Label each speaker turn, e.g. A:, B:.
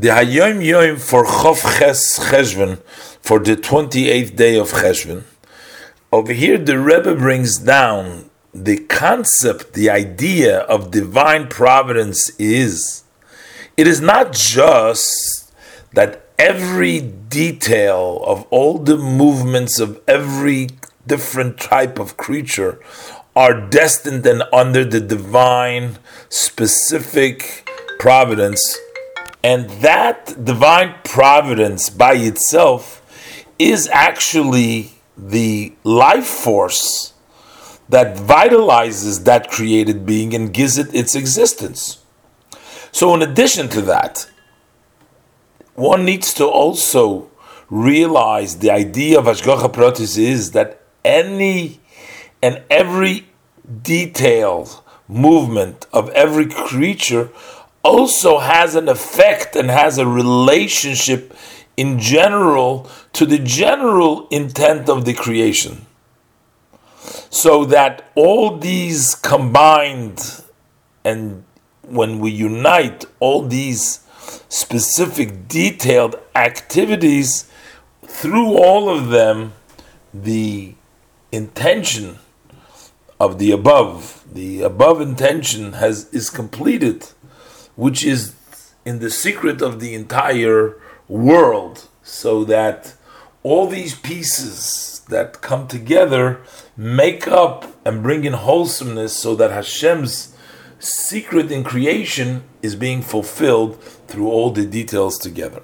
A: The Hayom Yom for Chof Ches Cheshvan, for the 28th day of Cheshvan. Over here, the Rebbe brings down the concept, the idea of divine providence is it is not just that every detail of all the movements of every different type of creature are destined and under the divine specific providence and that divine providence by itself is actually the life force that vitalizes that created being and gives it its existence. So, in addition to that, one needs to also realize the idea of Hashgacha Pratis is that any and every detailed movement of every creature also has an effect and has a relationship in general to the general intent of the creation. So that all these combined and when we unite all these specific detailed activities, through all of them, the intention of the above, the above intention has is completed which is in the secret of the entire world, so that all these pieces that come together make up and bring in wholesomeness so that Hashem's secret in creation is being fulfilled through all the details together.